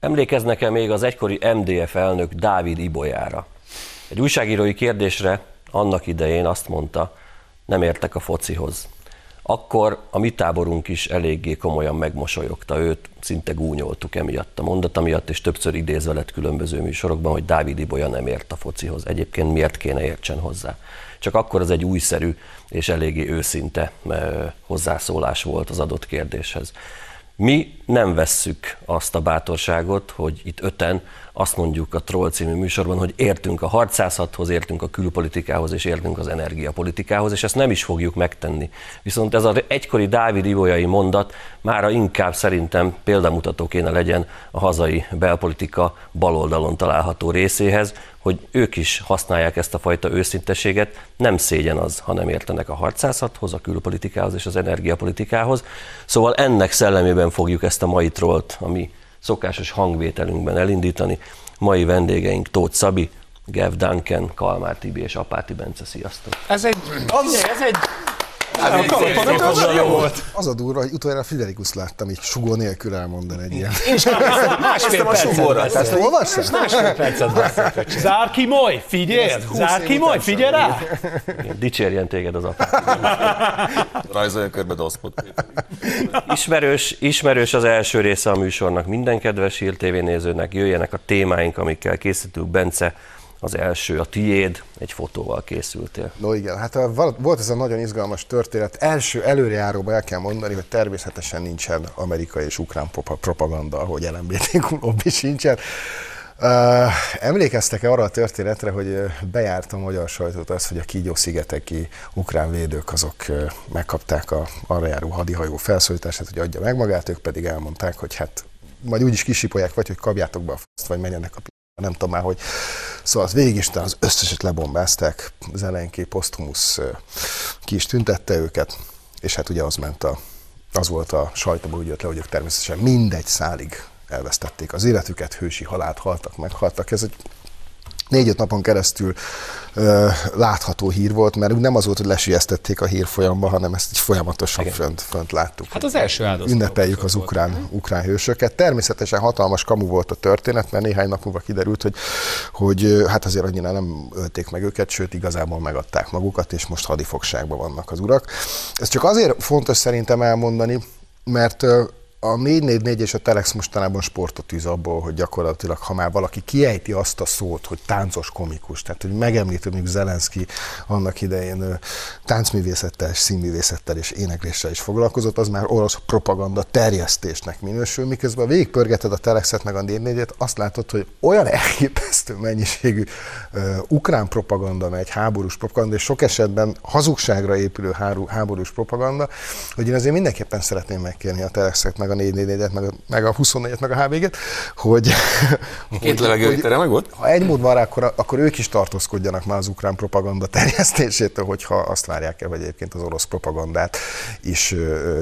Emlékeznek-e még az egykori MDF elnök Dávid Ibolyára? Egy újságírói kérdésre annak idején azt mondta, nem értek a focihoz. Akkor a mi táborunk is eléggé komolyan megmosolyogta őt, szinte gúnyoltuk emiatt a mondata miatt, és többször idézve lett különböző műsorokban, hogy Dávid Ibolya nem ért a focihoz. Egyébként miért kéne értsen hozzá? Csak akkor az egy újszerű és eléggé őszinte hozzászólás volt az adott kérdéshez. Mi nem vesszük azt a bátorságot, hogy itt öten azt mondjuk a Troll című műsorban, hogy értünk a harcászathoz, értünk a külpolitikához és értünk az energiapolitikához, és ezt nem is fogjuk megtenni. Viszont ez az egykori Dávid Ibolyai mondat mára inkább szerintem példamutató kéne legyen a hazai belpolitika baloldalon található részéhez, hogy ők is használják ezt a fajta őszinteséget, nem szégyen az, ha nem értenek a harcászathoz, a külpolitikához és az energiapolitikához. Szóval ennek szellemében fogjuk ezt a mai trollt, ami szokásos hangvételünkben elindítani. Mai vendégeink Tóth Szabi, Gev Duncan, Kalmár Tibi és Apáti Bence. Sziasztok! Ez egy, ez egy az a durva, hogy utoljára Friderikus láttam így sugó nélkül elmondani egy ilyen. Én is másfél percet Ezt olvassál? Másfél percet Zár ki moly, figyelj! Zár ki moly, figyelj rá! Dicsérjen téged az apát. Rajzolja körbe doszpot. Ismerős, ismerős az első része a műsornak. Minden kedves Hír TV nézőnek jöjjenek a témáink, amikkel készítünk. Bence, az első, a tiéd, egy fotóval készültél. No igen, hát volt ez a nagyon izgalmas történet. Első előrejáróban el kell mondani, hogy természetesen nincsen amerikai és ukrán propaganda, ahogy LMBTQ lobby sincsen. Uh, emlékeztek-e arra a történetre, hogy bejárt a magyar sajtót az, hogy a Kígyó-szigeteki ukrán védők azok megkapták a arra járó hadihajó felszólítását, hogy adja meg magát, ők pedig elmondták, hogy hát majd úgyis kisipolják, vagy hogy kapjátok be a faszt, vagy menjenek a nem tudom már, hogy szóval az végig is az összeset lebombázták, Zelenki, Postumus ki is tüntette őket, és hát ugye az ment a, az volt a sajtóban úgy jött le, hogy ők természetesen mindegy szálig elvesztették az életüket, hősi halált haltak, meghaltak. Ez egy négy-öt napon keresztül ö, látható hír volt, mert nem az volt, hogy lesiesztették a hírfolyamba, hanem ezt így folyamatosan fönt, fönt láttuk. Hát az első áldozat. Ünnepeljük az ukrán, ukrán hősöket. Természetesen hatalmas kamu volt a történet, mert néhány nap múlva kiderült, hogy, hogy hát azért annyira nem ölték meg őket, sőt igazából megadták magukat, és most hadifogságban vannak az urak. Ez csak azért fontos szerintem elmondani, mert a 444 és a Telex mostanában sportot tűz abból, hogy gyakorlatilag, ha már valaki kiejti azt a szót, hogy táncos komikus, tehát hogy megemlíti mondjuk Zelenszky annak idején táncművészettel, színművészettel és énekléssel is foglalkozott, az már orosz propaganda terjesztésnek minősül, miközben végigpörgeted a Telexet meg a 444 azt látod, hogy olyan elképesztő mennyiségű uh, ukrán propaganda megy, háborús propaganda, és sok esetben hazugságra épülő háborús propaganda, hogy én azért mindenképpen szeretném megkérni a Telexet, meg a 444-et, meg a, meg a 24-et, meg a HVG-t, hogy... Két levegőritere meg volt? Ha egy mód van rá, akkor, akkor ők is tartózkodjanak már az ukrán propaganda terjesztésétől, hogyha azt várják el, hogy egyébként az orosz propagandát is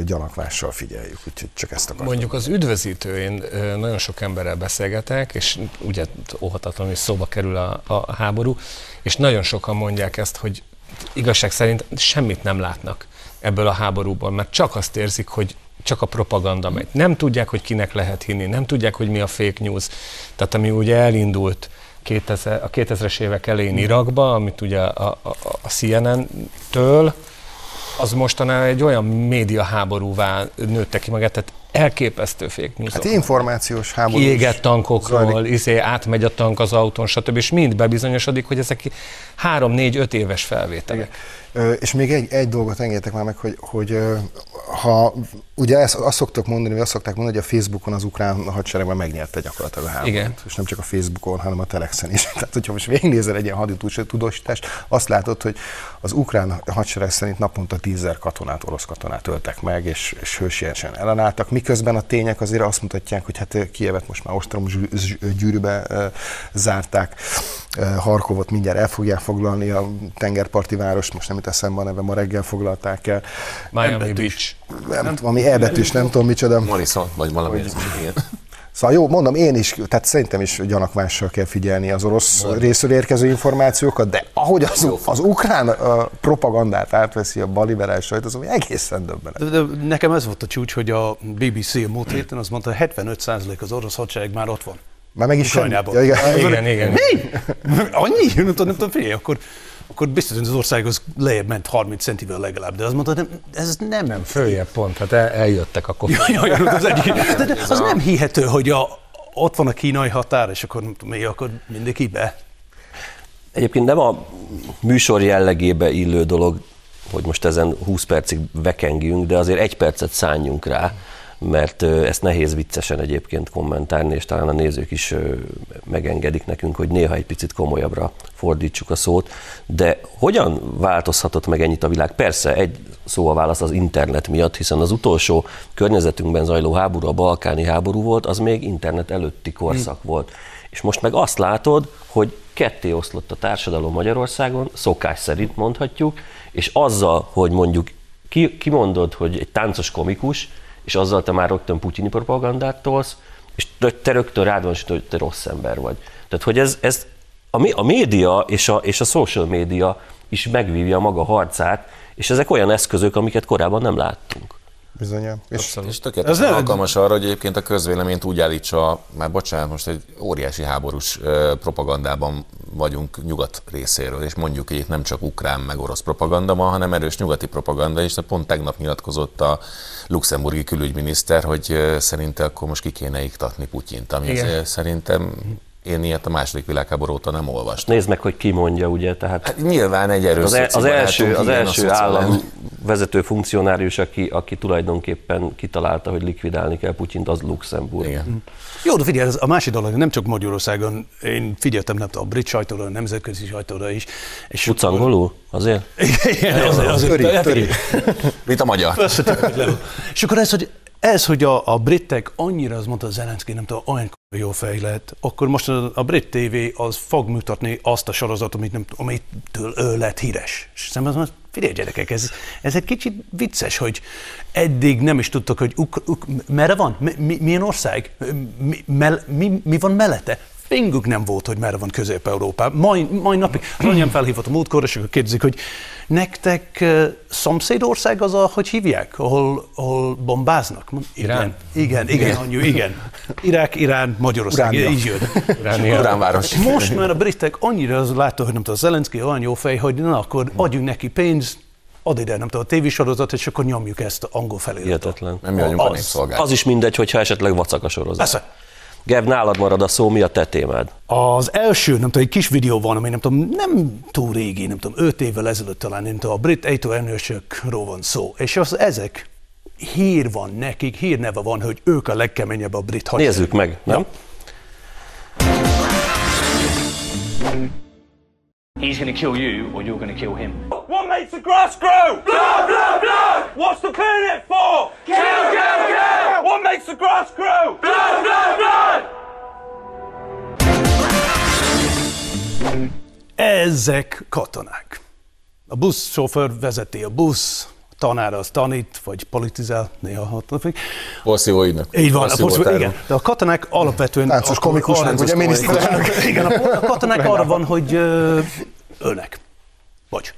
gyanakvással figyeljük. Úgyhogy csak ezt akartam. Mondjuk az üdvözítőin nagyon sok emberrel beszélgetek, és ugye óhatatlanul is szóba kerül a, a háború, és nagyon sokan mondják ezt, hogy igazság szerint semmit nem látnak ebből a háborúból, mert csak azt érzik, hogy csak a propaganda megy. Nem tudják, hogy kinek lehet hinni, nem tudják, hogy mi a fake news. Tehát ami ugye elindult 2000, a 2000-es évek elején Irakba, amit ugye a, a, a CNN-től, az mostanában egy olyan média háborúvá nőtte ki magát, tehát elképesztő fake news. Hát információs háború. Kiégett tankokról, izé, átmegy a tank az autón, stb. És mind bebizonyosodik, hogy ezek három, négy, öt éves felvételek. És még egy, egy dolgot engedjetek már meg, hogy, hogy ha ugye ezt, azt szoktak mondani, vagy azt szokták mondani, hogy a Facebookon az ukrán hadseregben megnyerte gyakorlatilag a háborút. Igen. És nem csak a Facebookon, hanem a Telexen is. Tehát, hogyha most végignézel egy ilyen haditudósítást, azt látod, hogy az ukrán hadsereg szerint naponta tízzer katonát, orosz katonát öltek meg, és, és hősiesen ellenálltak, miközben a tények azért azt mutatják, hogy hát Kievet most már ostrom gyűrűbe zárták, Harkovot mindjárt el fogják foglalni, a tengerparti város, most nem jut eszembe a neve, ma reggel foglalták el. Miami Beach. Nem, valami elbetűs, nem tudom micsoda. Morrison, vagy valami. Hogy, Szóval jó, mondom, én is, tehát szerintem is gyanakvással kell figyelni az orosz részről érkező információkat, de ahogy az, az ukrán uh, propagandát átveszi a baliberális sajt, az ami egészen döbbenet. De, de nekem ez volt a csúcs, hogy a BBC a múlt héten azt mondta, 75% az orosz hadsereg már ott van. Már meg is. Ukrajnában. Ja, igen. Igen, igen. Mi? Annyi? Nem tudom, nem tudom, figyelj, akkor, akkor biztos, hogy az ország az lejjebb ment 30 centivel legalább, de azt mondta, nem, ez nem. Nem, följebb pont, hát el, eljöttek akkor. Ja, ja, ja, az, egyik. De, de az nem hihető, hogy a, ott van a kínai határ, és akkor mi, akkor mindenki be. Egyébként nem a műsor jellegébe illő dolog, hogy most ezen 20 percig vekengjünk, de azért egy percet szálljunk rá, mert ezt nehéz viccesen egyébként kommentálni, és talán a nézők is megengedik nekünk, hogy néha egy picit komolyabbra fordítsuk a szót. De hogyan változhatott meg ennyit a világ? Persze, egy szó a válasz az internet miatt, hiszen az utolsó környezetünkben zajló háború, a balkáni háború volt, az még internet előtti korszak volt. És most meg azt látod, hogy ketté oszlott a társadalom Magyarországon, szokás szerint mondhatjuk, és azzal, hogy mondjuk ki, kimondod, hogy egy táncos komikus, és azzal te már rögtön putyini propagandát tolsz, és te, rögtön rád van, hogy te rossz ember vagy. Tehát, hogy ez, ez a, a média és a, és a social média is megvívja maga harcát, és ezek olyan eszközök, amiket korábban nem láttunk. Bizony. És És tökéletesen Ez alkalmas arra, hogy egyébként a közvéleményt úgy állítsa, már bocsánat, most egy óriási háborús propagandában vagyunk nyugat részéről, és mondjuk így nem csak ukrán meg orosz propaganda van, hanem erős nyugati propaganda is. De pont tegnap nyilatkozott a luxemburgi külügyminiszter, hogy szerinte akkor most ki kéne iktatni Putyint, ami Igen. szerintem én ilyet a második világháború óta nem olvastam. Nézd meg, hogy ki mondja, ugye, tehát Hát nyilván egy erős az, e- az első, az első állam vezető funkcionárius, aki, aki tulajdonképpen kitalálta, hogy likvidálni kell Putyint, az Luxemburg. Igen. Jó, de figyelj, ez a másik dolog, nem csak Magyarországon, én figyeltem nem a brit sajtóra, a nemzetközi sajtóra is. És Tudsz angolul? Azért? Igen, azért, azért, Töri, azért, töri. Mint a magyar. És akkor ez, hogy, ez, hogy a, a britek annyira, az mondta Zelenszky, nem tudom, olyan jó fej lett, akkor most a, a brit TV az fog mutatni azt a sorozatot, amit nem, amitől ő lett híres. És szerintem az mondta, figyelj gyerekek, ez, ez egy kicsit vicces, hogy eddig nem is tudtak, hogy uk, uk, merre van, mi, mi, milyen ország, mi, mi, mi van mellette. Finguk nem volt, hogy merre van Közép-Európa. Mai, mai napig az anyám felhívott a múltkor, és akkor kérdezik, hogy nektek uh, szomszédország az, a, hogy hívják, ahol, ahol bombáznak? Mond, Irán? Igen, igen, igen, anyu, igen. Irák, Irán, Magyarország, Uránia. így jön. Uránia. Uránváros. Most már a britek annyira az látta, hogy nem tudom, Zelenszky olyan jó fej, hogy na, akkor adjunk neki pénzt, ad ide, nem tudom, a tévésorozat, és akkor nyomjuk ezt angol feliratot. Hihetetlen. Nem a Az-. Az is mindegy, hogyha esetleg vacak a sorozat. Persze. Gev, nálad marad a szó, mi a te témád? Az első, nem tudom, egy kis videó van, ami nem tudom, nem túl régi, nem tudom, öt évvel ezelőtt talán, nem tudom, a brit ejtőerősökről van szó. És az ezek hír van nekik, hírneve van, hogy ők a legkeményebb a brit hadsereg. Nézzük meg, nem? Ja. He's going to kill you or you're going to kill him. What makes the grass grow? Blood, blood, blood! What's the it for? Kill, kill, kill! What makes the grass grow? Blood, blood, blood! Ezek katonák. A buszsofőr vezeti a busz, a tanár az tanít, vagy politizál, néha hatnak. Porszívó ügynök. Így van, a Porszívó igen. De a katonák alapvetően... táncos komikus, meg ugye miniszterelnök. Igen, a, a katonák arra van, hogy ölnek. Vagy.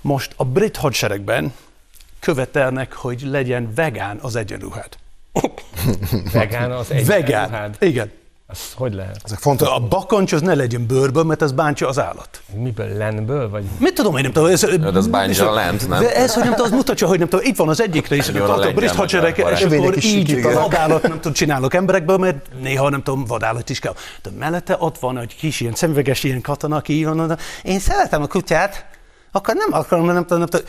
Most a brit hadseregben követelnek, hogy legyen vegán az egyenruhád. Vegán az egy Vegán. Igen. Az hogy lehet? ezek fontos. A bakancs az ne legyen bőrből, mert ez bántja az állat. Miből? Lenből? Vagy Mit tudom én, nem tudom. Ez, de az bántja a lent, nem? De ez, hogy nem tudom, az mutatja, hogy nem tudom, itt van az egyik rész, hogy a a lengyel hadsereg, és akkor is így sikítanak. vadállat nem tudom, csinálok emberekből, mert néha nem tudom, vadállat is kell. De mellette ott van egy kis ilyen szemüveges ilyen katona, aki így van, én szeretem a kutyát, akkor nem akarom, nem tudom, nem tudom.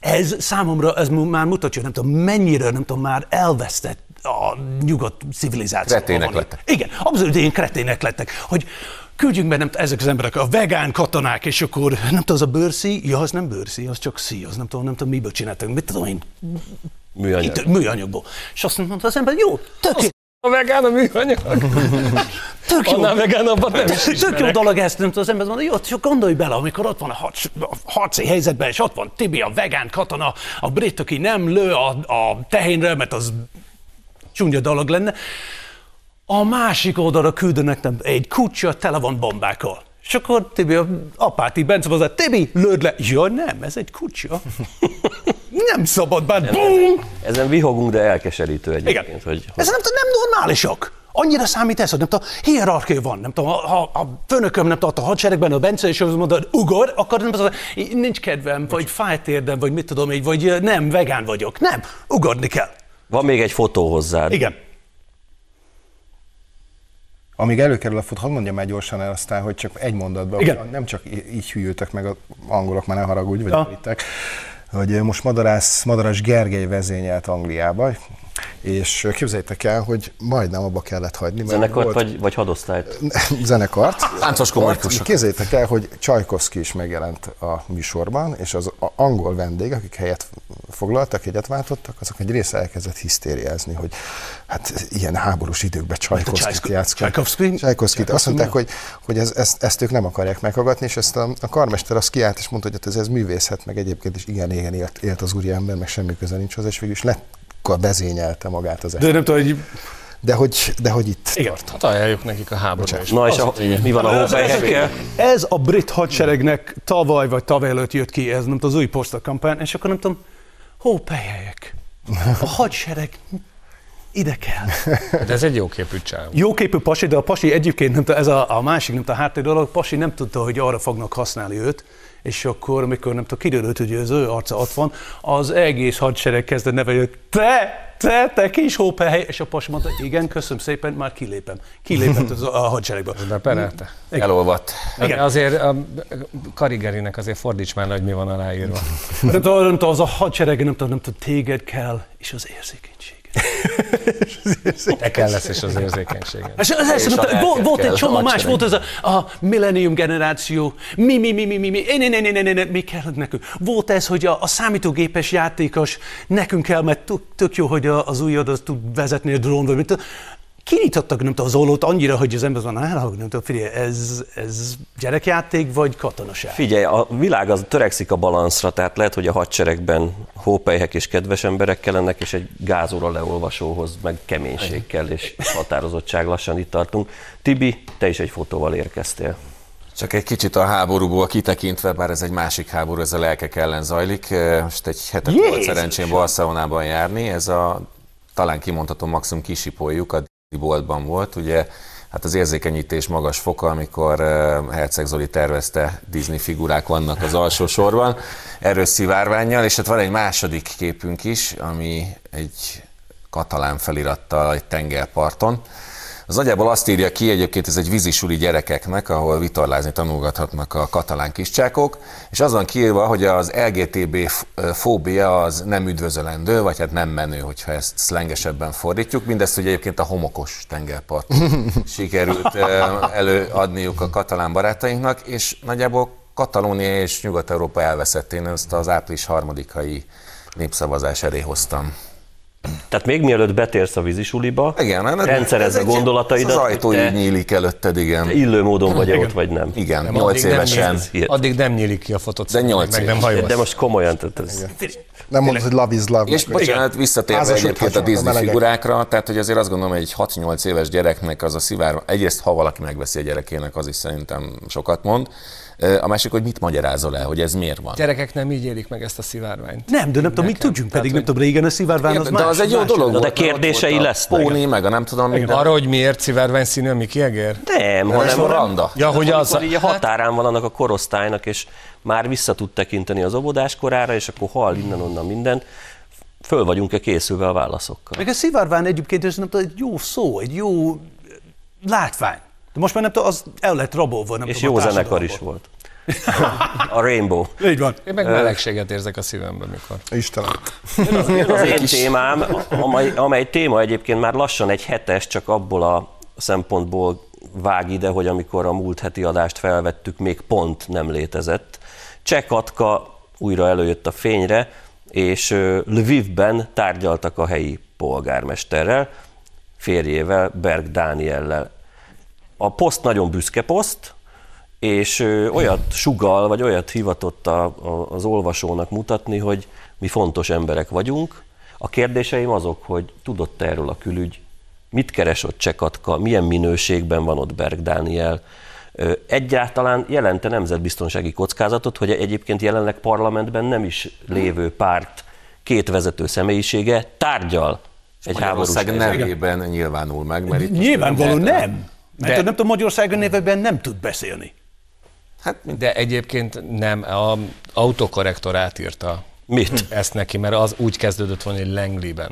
Ez számomra, ez már mutatja, nem tudom, mennyire, nem tudom, már elvesztett a nyugat civilizáció. Kretének lettek. Igen, abszolút ilyen kretének lettek, hogy küldjünk be nem, t- ezek az emberek, a vegán katonák, és akkor nem tudom, az a bőrszí, ja, az nem bőrszí, az csak szí, az nem tudom, nem tudom, miből csináltak, mit tudom én, Műanyag. itt, műanyagból. És azt mondta az ember, jó, tök, a vegán a műanyag? tök jó. Annál vegánabbat nem is Tök jó ismerek. dolog ezt, nem tudom, az ember mondja, jó, csak gondolj bele, amikor ott van a, harc, a harci helyzetben, és ott van Tibi, a vegán katona, a brit, aki nem lő a, a tehénre, mert az csúnya dolog lenne. A másik oldalra küldenek nem egy kutya, tele van bombákkal. És akkor Tibi, a apáti Bence hozzá, Tibi, lőd le. Ja, nem, ez egy kutya. nem szabad bár, bum! Ezen vihogunk, de elkeserítő egyébként, Igen. hogy, hogy Ez nem, nem normálisak. Annyira számít ez, hogy nem tudom, hierarchia van, nem tudom, ha, ha a főnököm nem tudom, a hadseregben a Bence, és azt mondod, ugor, akkor nem tudom, nincs kedvem, vagy fájt érdem, vagy mit tudom így, vagy nem, vegán vagyok. Nem, ugorni kell. Van még egy fotó hozzád. Igen. Amíg előkerül a fut, hadd mondjam már gyorsan el aztán, hogy csak egy mondatban, Igen. hogy nem csak így hűltek meg az angolok, már ne haragudj, vagy britek, hogy most Madarász, Madaras Gergely vezényelt Angliába, és képzeljétek el, hogy majdnem abba kellett hagyni. mert Zenekart volt- vagy, vagy hadosztályt? zenekart. Láncos komikusok. Képzeljétek el, hogy Csajkovszki is megjelent a műsorban, és az angol vendég, akik helyet foglaltak, egyet váltottak, azok egy része elkezdett hisztériázni, hogy hát ilyen háborús időkben Csajkovszkit Csajko- játszkodik. Csajkovszki? Csajkovszkit. Azt mondták, hogy, hogy ez, ezt, ezt, ők nem akarják meghallgatni, és ezt a, a karmester az kiállt, és mondta, hogy hát ez, ez művészet, meg egyébként is igen, igen élt, élt az úriember, meg semmi köze nincs hozzá, és végül is lett vezényelte magát az De nem tudom, hogy de hogy, de hogy itt Igen. tart. Hát ajánljuk nekik a háború is. Na és a, mi van a hópelyhekkel? ez a brit hadseregnek tavaly vagy tavaly előtt jött ki, ez nem tudom, az új posta kampány, és akkor nem tudom, hópelyhelyek. A hadsereg ide kell. De ez egy jó képű csáv. Jóképű pasi, de a pasi egyébként nem tudta, ez a, a másik nem tudta, a háttér dolog, pasi nem tudta, hogy arra fognak használni őt, és akkor, amikor nem tudom, kiderült, hogy az ő arca ott van, az egész hadsereg kezdett nevelni, te, te, te kis hópehely, és a pasi mondta, igen, köszönöm szépen, már kilépem. Kilépett az a hadseregből. De perelte. Elolvadt. De azért a Karigerinek azért fordíts már, hogy mi van aláírva. Nem tudom, nem tudom, az a hadsereg, nem tudom, nem tudom, téged kell, és az érzékenység. Te kell lesz és az. És mondta, volt, egy csomó más, volt ez a, a millennium generáció, mi, mi, mi, mi, mi, mi, ne, ne, ne, ne, ne, ne, mi kell nekünk. Volt ez, hogy a, a számítógépes játékos nekünk kell, mert tök, jó, hogy az újad az tud vezetni a drón, vagy mit. Kinyitottak, nem tudom, az ollót annyira, hogy az ember van, hát, nem tudom, figyelj, ez, ez gyerekjáték, vagy katonaság? Figyelj, a világ az törekszik a balanszra, tehát lehet, hogy a hadseregben hópelyhek és kedves emberek kellenek, és egy gázóra leolvasóhoz meg keménység kell, és határozottság lassan itt tartunk. Tibi, te is egy fotóval érkeztél. Csak egy kicsit a háborúból kitekintve, bár ez egy másik háború, ez a lelkek ellen zajlik. Eh, Most egy hetet volt Jézus! szerencsém Barcelonában járni, ez a talán kimondhatom maximum kisipoljuk, a boltban volt, ugye hát az érzékenyítés magas foka, amikor eh, Herceg Zoli tervezte Disney figurák vannak az alsó sorban, erős szivárványjal, és hát van egy második képünk is, ami egy katalán felirattal egy tengerparton. Az nagyjából azt írja ki, egyébként ez egy vízisuli gyerekeknek, ahol vitorlázni tanulgathatnak a katalán kiscsákok, és az van kiírva, hogy az LGTB fóbia az nem üdvözölendő, vagy hát nem menő, hogyha ezt szlengesebben fordítjuk. Mindezt ugye egyébként a homokos tengerparton sikerült előadniuk a katalán barátainknak, és nagyjából Katalónia és Nyugat-Európa elveszett. Én ezt az április harmadikai népszavazás elé hoztam. Tehát még mielőtt betérsz a vízisuliba, Igen, hát rendszerezd ez a gondolataidat, Az hogy ajtó te így nyílik előtted, igen. illő módon vagy ott, vagy nem. Igen, Nem, 8 addig nem évesen. nyílik- Addig nem nyílik ki a fotót, De nyolc meg nem hajolsz. De most komolyan, tehát ez, Nem mondod, hogy love is love. És bocsánat, visszatérve egyébként a a Disney figurákra, tehát hogy azért azt gondolom, hogy egy 6-8 éves gyereknek az a szivár, egyrészt ha valaki megveszi a gyerekének, az is szerintem sokat mond. A másik, hogy mit magyarázol el, hogy ez miért van. Gyerekek nem így élik meg ezt a szivárványt. Nem, de nem tudom, mit tudjunk, Tehát, pedig nem hogy- tudom, régen a szivárvány az de más. az egy jó más. dolog de volt. ott kérdései lesznek. Póni, meg a nem tudom, minden. Arra, hogy miért szivárvány színű a Miki Eger? nem, hanem, a randa. Ja, hogy az... a határán van annak a korosztálynak, és már vissza tud tekinteni az óvodás korára, és akkor hall innen-onnan mindent, föl vagyunk-e készülve a válaszokkal. Meg a szivárvány egyébként ez nem tudom, egy jó szó, egy jó látvány. De most már nem tudom, az el lett rabolva. Nem És tudom, jó a zenekar is volt. A Rainbow. Így van. Én meg melegséget érzek a szívemben, mikor. Istenem. Az én témám, amely, amely téma egyébként már lassan egy hetes, csak abból a szempontból vág ide, hogy amikor a múlt heti adást felvettük, még pont nem létezett. Cseh Katka újra előjött a fényre, és Lvivben tárgyaltak a helyi polgármesterrel, férjével, Berg Dániellel. A poszt nagyon büszke poszt, és olyat sugal, vagy olyat hivatott a, a, az olvasónak mutatni, hogy mi fontos emberek vagyunk. A kérdéseim azok, hogy tudott erről a külügy, mit keres ott Csekatka, milyen minőségben van ott Berg Dániel, egyáltalán jelente nemzetbiztonsági kockázatot, hogy egyébként jelenleg parlamentben nem is lévő párt két vezető személyisége tárgyal egy háborús Magyarország nevében nyilvánul meg, mert itt Nyilvánvaló nem. nem. Mert De- nem tudom, Magyarországon nevében nem tud beszélni. De egyébként nem, a autokorrektor átírta Mit? ezt neki, mert az úgy kezdődött volna, hogy Langley-ben.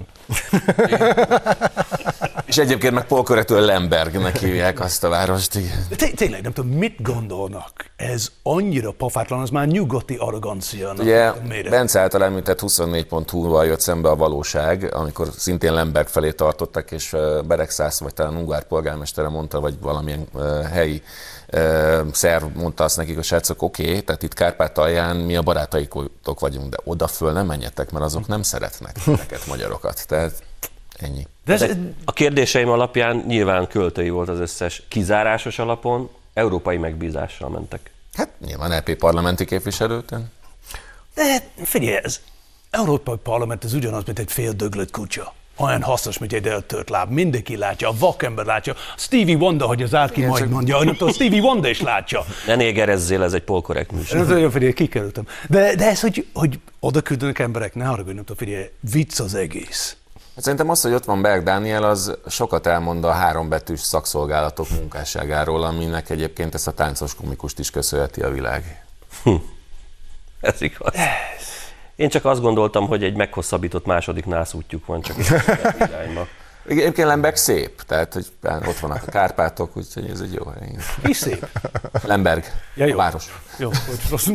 És egyébként meg Polkoretől Lembergnek hívják azt a várost, igen. Té- tényleg nem tudom, mit gondolnak. Ez annyira pofátlan, az már nyugati arrogancia. Ugye méret. Bence által említett 24.hu-val jött szembe a valóság, amikor szintén Lemberg felé tartottak, és Beregszász, vagy talán Ungár polgármestere mondta, vagy valamilyen helyi szerv mondta azt nekik, a srácok, oké, okay, tehát itt Kárpátalján mi a barátaitok vagyunk, de oda föl nem menjetek, mert azok nem szeretnek neked magyarokat. Tehát ennyi. De ez, a kérdéseim alapján nyilván költői volt az összes kizárásos alapon, európai megbízással mentek. Hát nyilván EP parlamenti képviselőtön. de figyelj, ez Európai Parlament ez ugyanaz, mint egy fél döglött kutya. Olyan hasznos, mint egy eltört láb. Mindenki látja, a vakember látja. Stevie Wonder, hogy az átki majd mondja, nem tudom, Stevie Wonder is látja. Ne négerezzél, ez egy polkorrekt műsor. Ez olyan figyelj, kikerültem. De, de ez, hogy, hogy oda küldenek emberek, ne haragudj, nem tudom, figyelj, vicc az egész. Hát Szerintem az, hogy ott van Berg Dániel, az sokat elmond a hárombetűs szakszolgálatok munkásságáról, aminek egyébként ezt a táncos komikust is köszönheti a világ. Ez igaz. Én csak azt gondoltam, hogy egy meghosszabbított második nászútjuk van, csak irányba. Egyébként Lemberg szép, tehát hogy ott vannak a Kárpátok, úgyhogy ez egy jó hely. Mi szép. Lemberg, Ja, jó. a város. Jó, hogy rossz.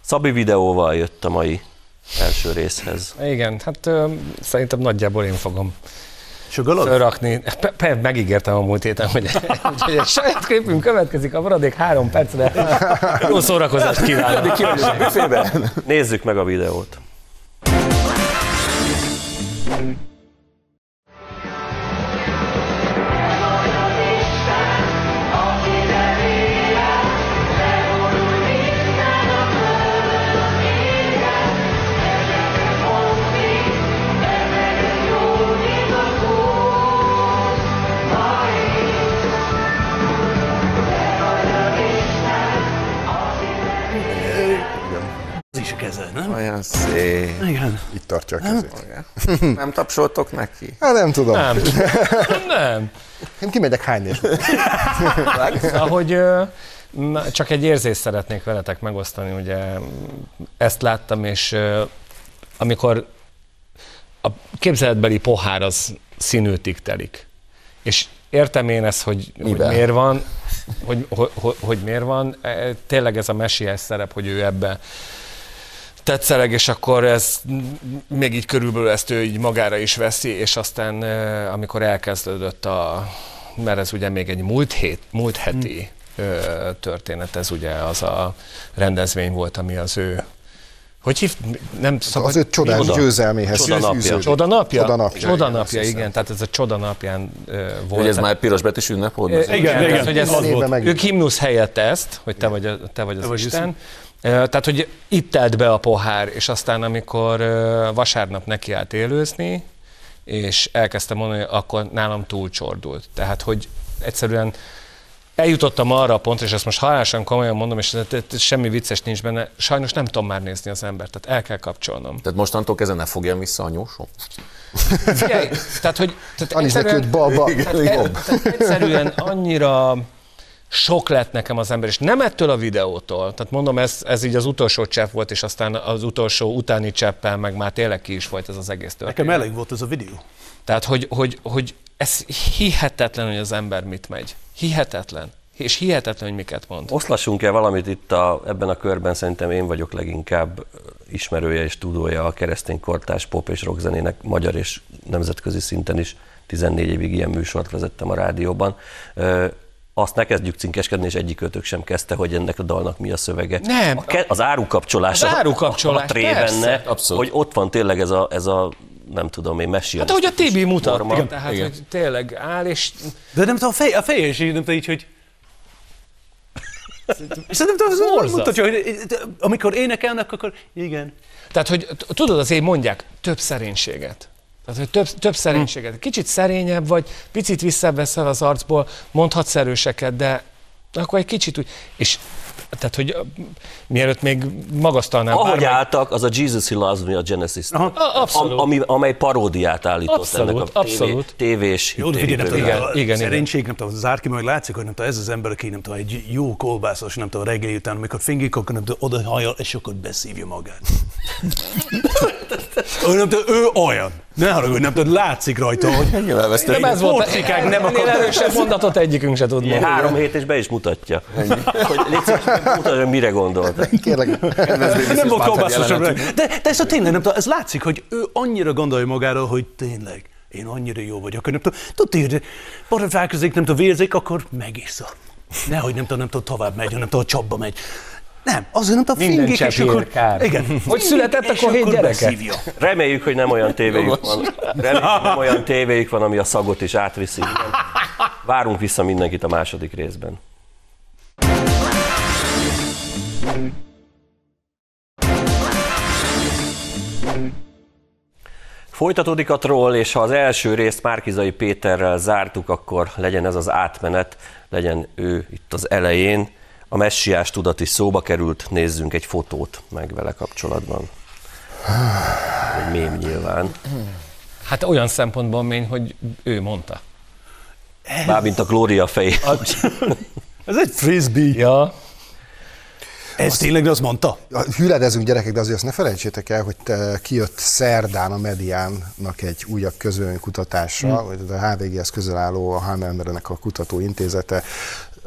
Szabi videóval jött a mai első részhez. Igen, hát ö, szerintem nagyjából én fogom Sugalod? felrakni. Pe- pe- megígértem a múlt héten, hogy, hogy egy saját képünk következik, a maradék három percre. Jó szórakozást kívánok. Nézzük meg a videót. Olyan szép. Igen. Itt tartja a kezét. Nem tapsoltok neki? Hát nem tudom. Nem. Nem. Én kimegyek hányni. Ahogy na, csak egy érzést szeretnék veletek megosztani, ugye ezt láttam, és amikor a képzeletbeli pohár az színűtig telik. És értem én ezt, hogy, hogy Mivel? miért van, hogy, hogy, hogy, hogy miért van. E, Tényleg ez a mesiás szerep, hogy ő ebbe tetszeleg, és akkor ez még így körülbelül ezt ő így magára is veszi, és aztán amikor elkezdődött a, mert ez ugye még egy múlt, hét, múlt heti ö, történet, ez ugye az a rendezvény volt, ami az ő, hogy hív, nem szabad, Az ő csodás Csoda. győzelméhez Csoda napja. fűződik. Csoda napja? Csoda napja, Csoda igen, igen, tehát ez a csoda napján ö, volt. Hogy ez már piros betűs ünnep volt? igen, igen, igen, tehát, hogy ez az volt. ők himnusz helyett ezt, hogy te vagy, a, te vagy az vagy Isten. Tehát, hogy itt telt be a pohár, és aztán, amikor vasárnap neki állt élőzni, és elkezdtem mondani, akkor nálam túlcsordult. Tehát, hogy egyszerűen eljutottam arra a pontra, és ezt most halálosan komolyan mondom, és ez- ez- ez semmi vicces nincs benne, sajnos nem tudom már nézni az embert, tehát el kell kapcsolnom. Tehát mostantól kezdve ne fogjam vissza a nyósom? Figyelj, tehát, hogy... Tehát Anis egyszerűen- balba. tehát, e- tehát egyszerűen annyira sok lett nekem az ember, és nem ettől a videótól. Tehát mondom, ez, ez így az utolsó csepp volt, és aztán az utolsó utáni cseppel meg már tényleg ki is volt ez az egész történet. Nekem elég volt ez a videó. Tehát, hogy, hogy, hogy ez hihetetlen, hogy az ember mit megy. Hihetetlen. És hihetetlen, hogy miket mond. Oszlassunk-e valamit itt a, ebben a körben, szerintem én vagyok leginkább ismerője és tudója a keresztény kortás pop és rockzenének magyar és nemzetközi szinten is 14 évig ilyen műsort vezettem a rádióban. Azt ne kezdjük cinkeskedni, és egyikőtök sem kezdte, hogy ennek a dalnak mi a szövege. Nem. A ke- az árukapcsolás. Az árukapcsolás, a tré persze. benne, Abszolút. hogy ott van tényleg ez a, ez a nem tudom én, messianisztikus Hát ahogy a TB mutat, forma. igen, tehát Igen. hogy tényleg áll, és De nem tudom, a feje, a feje is így, nem tudom, így, hogy... Tudom, az mutatja, hogy amikor énekelnek, akkor igen. Tehát, hogy tudod, azért mondják, több szerénységet. Tehát, hogy több, több szerénységet. Kicsit szerényebb vagy, picit visszaveszel az arcból, mondhatsz erőseket, de akkor egy kicsit úgy, és tehát, hogy mielőtt még magasztalnám Ahogy bármelyik- álltak, az a Jesus He Loves Me a Genesis. Aha. A- abszolút. Am, ami, amely paródiát állított Abszolút, ennek a tévé, abszolút. tévés Jó, de. Igen, igen, igen, szerénység, nem tudom, zár ki, majd látszik, hogy nem tudom, ez az ember, aki nem tudom, egy jó kolbászos, nem tudom, reggeli után, amikor fingik, akkor nem tudom, oda hajal, és akkor beszívja magát. ő, nem tudom, ő olyan. Ne haragudj, nem tudom, látszik rajta, hogy Nem Nyilván ez volt, porcikák nem akar- erősebb mondatot egyikünk se tud mondani. három hét és be is mutatja. hogy légy hogy mire gondolt. Kérlek, nem volt kolbászos. De, de ez a tényleg, nem tudom, ez látszik, hogy ő annyira gondolja magáról, hogy tényleg, én annyira jó vagyok, hogy nem tudom, tudod, hogy borotválkozik, nem tudom, vérzik, akkor megissza. Nehogy nem tudom, nem tudom, tovább megy, nem tudom, csapba megy. Nem, azért nem tudom, Minden fingik, és akkor... kár. Igen. Hogy született, akkor hét gyereke. beszívja. Reméljük, hogy nem olyan tévéjük van. Reméljük, hogy nem olyan tévéjük van, ami a szagot is átviszi. Igen. Várunk vissza mindenkit a második részben. Folytatódik a troll, és ha az első részt Márkizai Péterrel zártuk, akkor legyen ez az átmenet, legyen ő itt az elején. A messiás tudat is szóba került, nézzünk egy fotót meg vele kapcsolatban. Egy mém nyilván. Hát olyan szempontból mény, hogy ő mondta. Mármint a Glória fejé. Ez egy frisbee. Ja, Ez tényleg azt mondta? hüledezünk gyerekek, de azért azt ne felejtsétek el, hogy kijött szerdán a Mediánnak egy újabb közvéleménykutatása, hmm. a HVG-hez közel álló a Hammernek a kutatóintézete,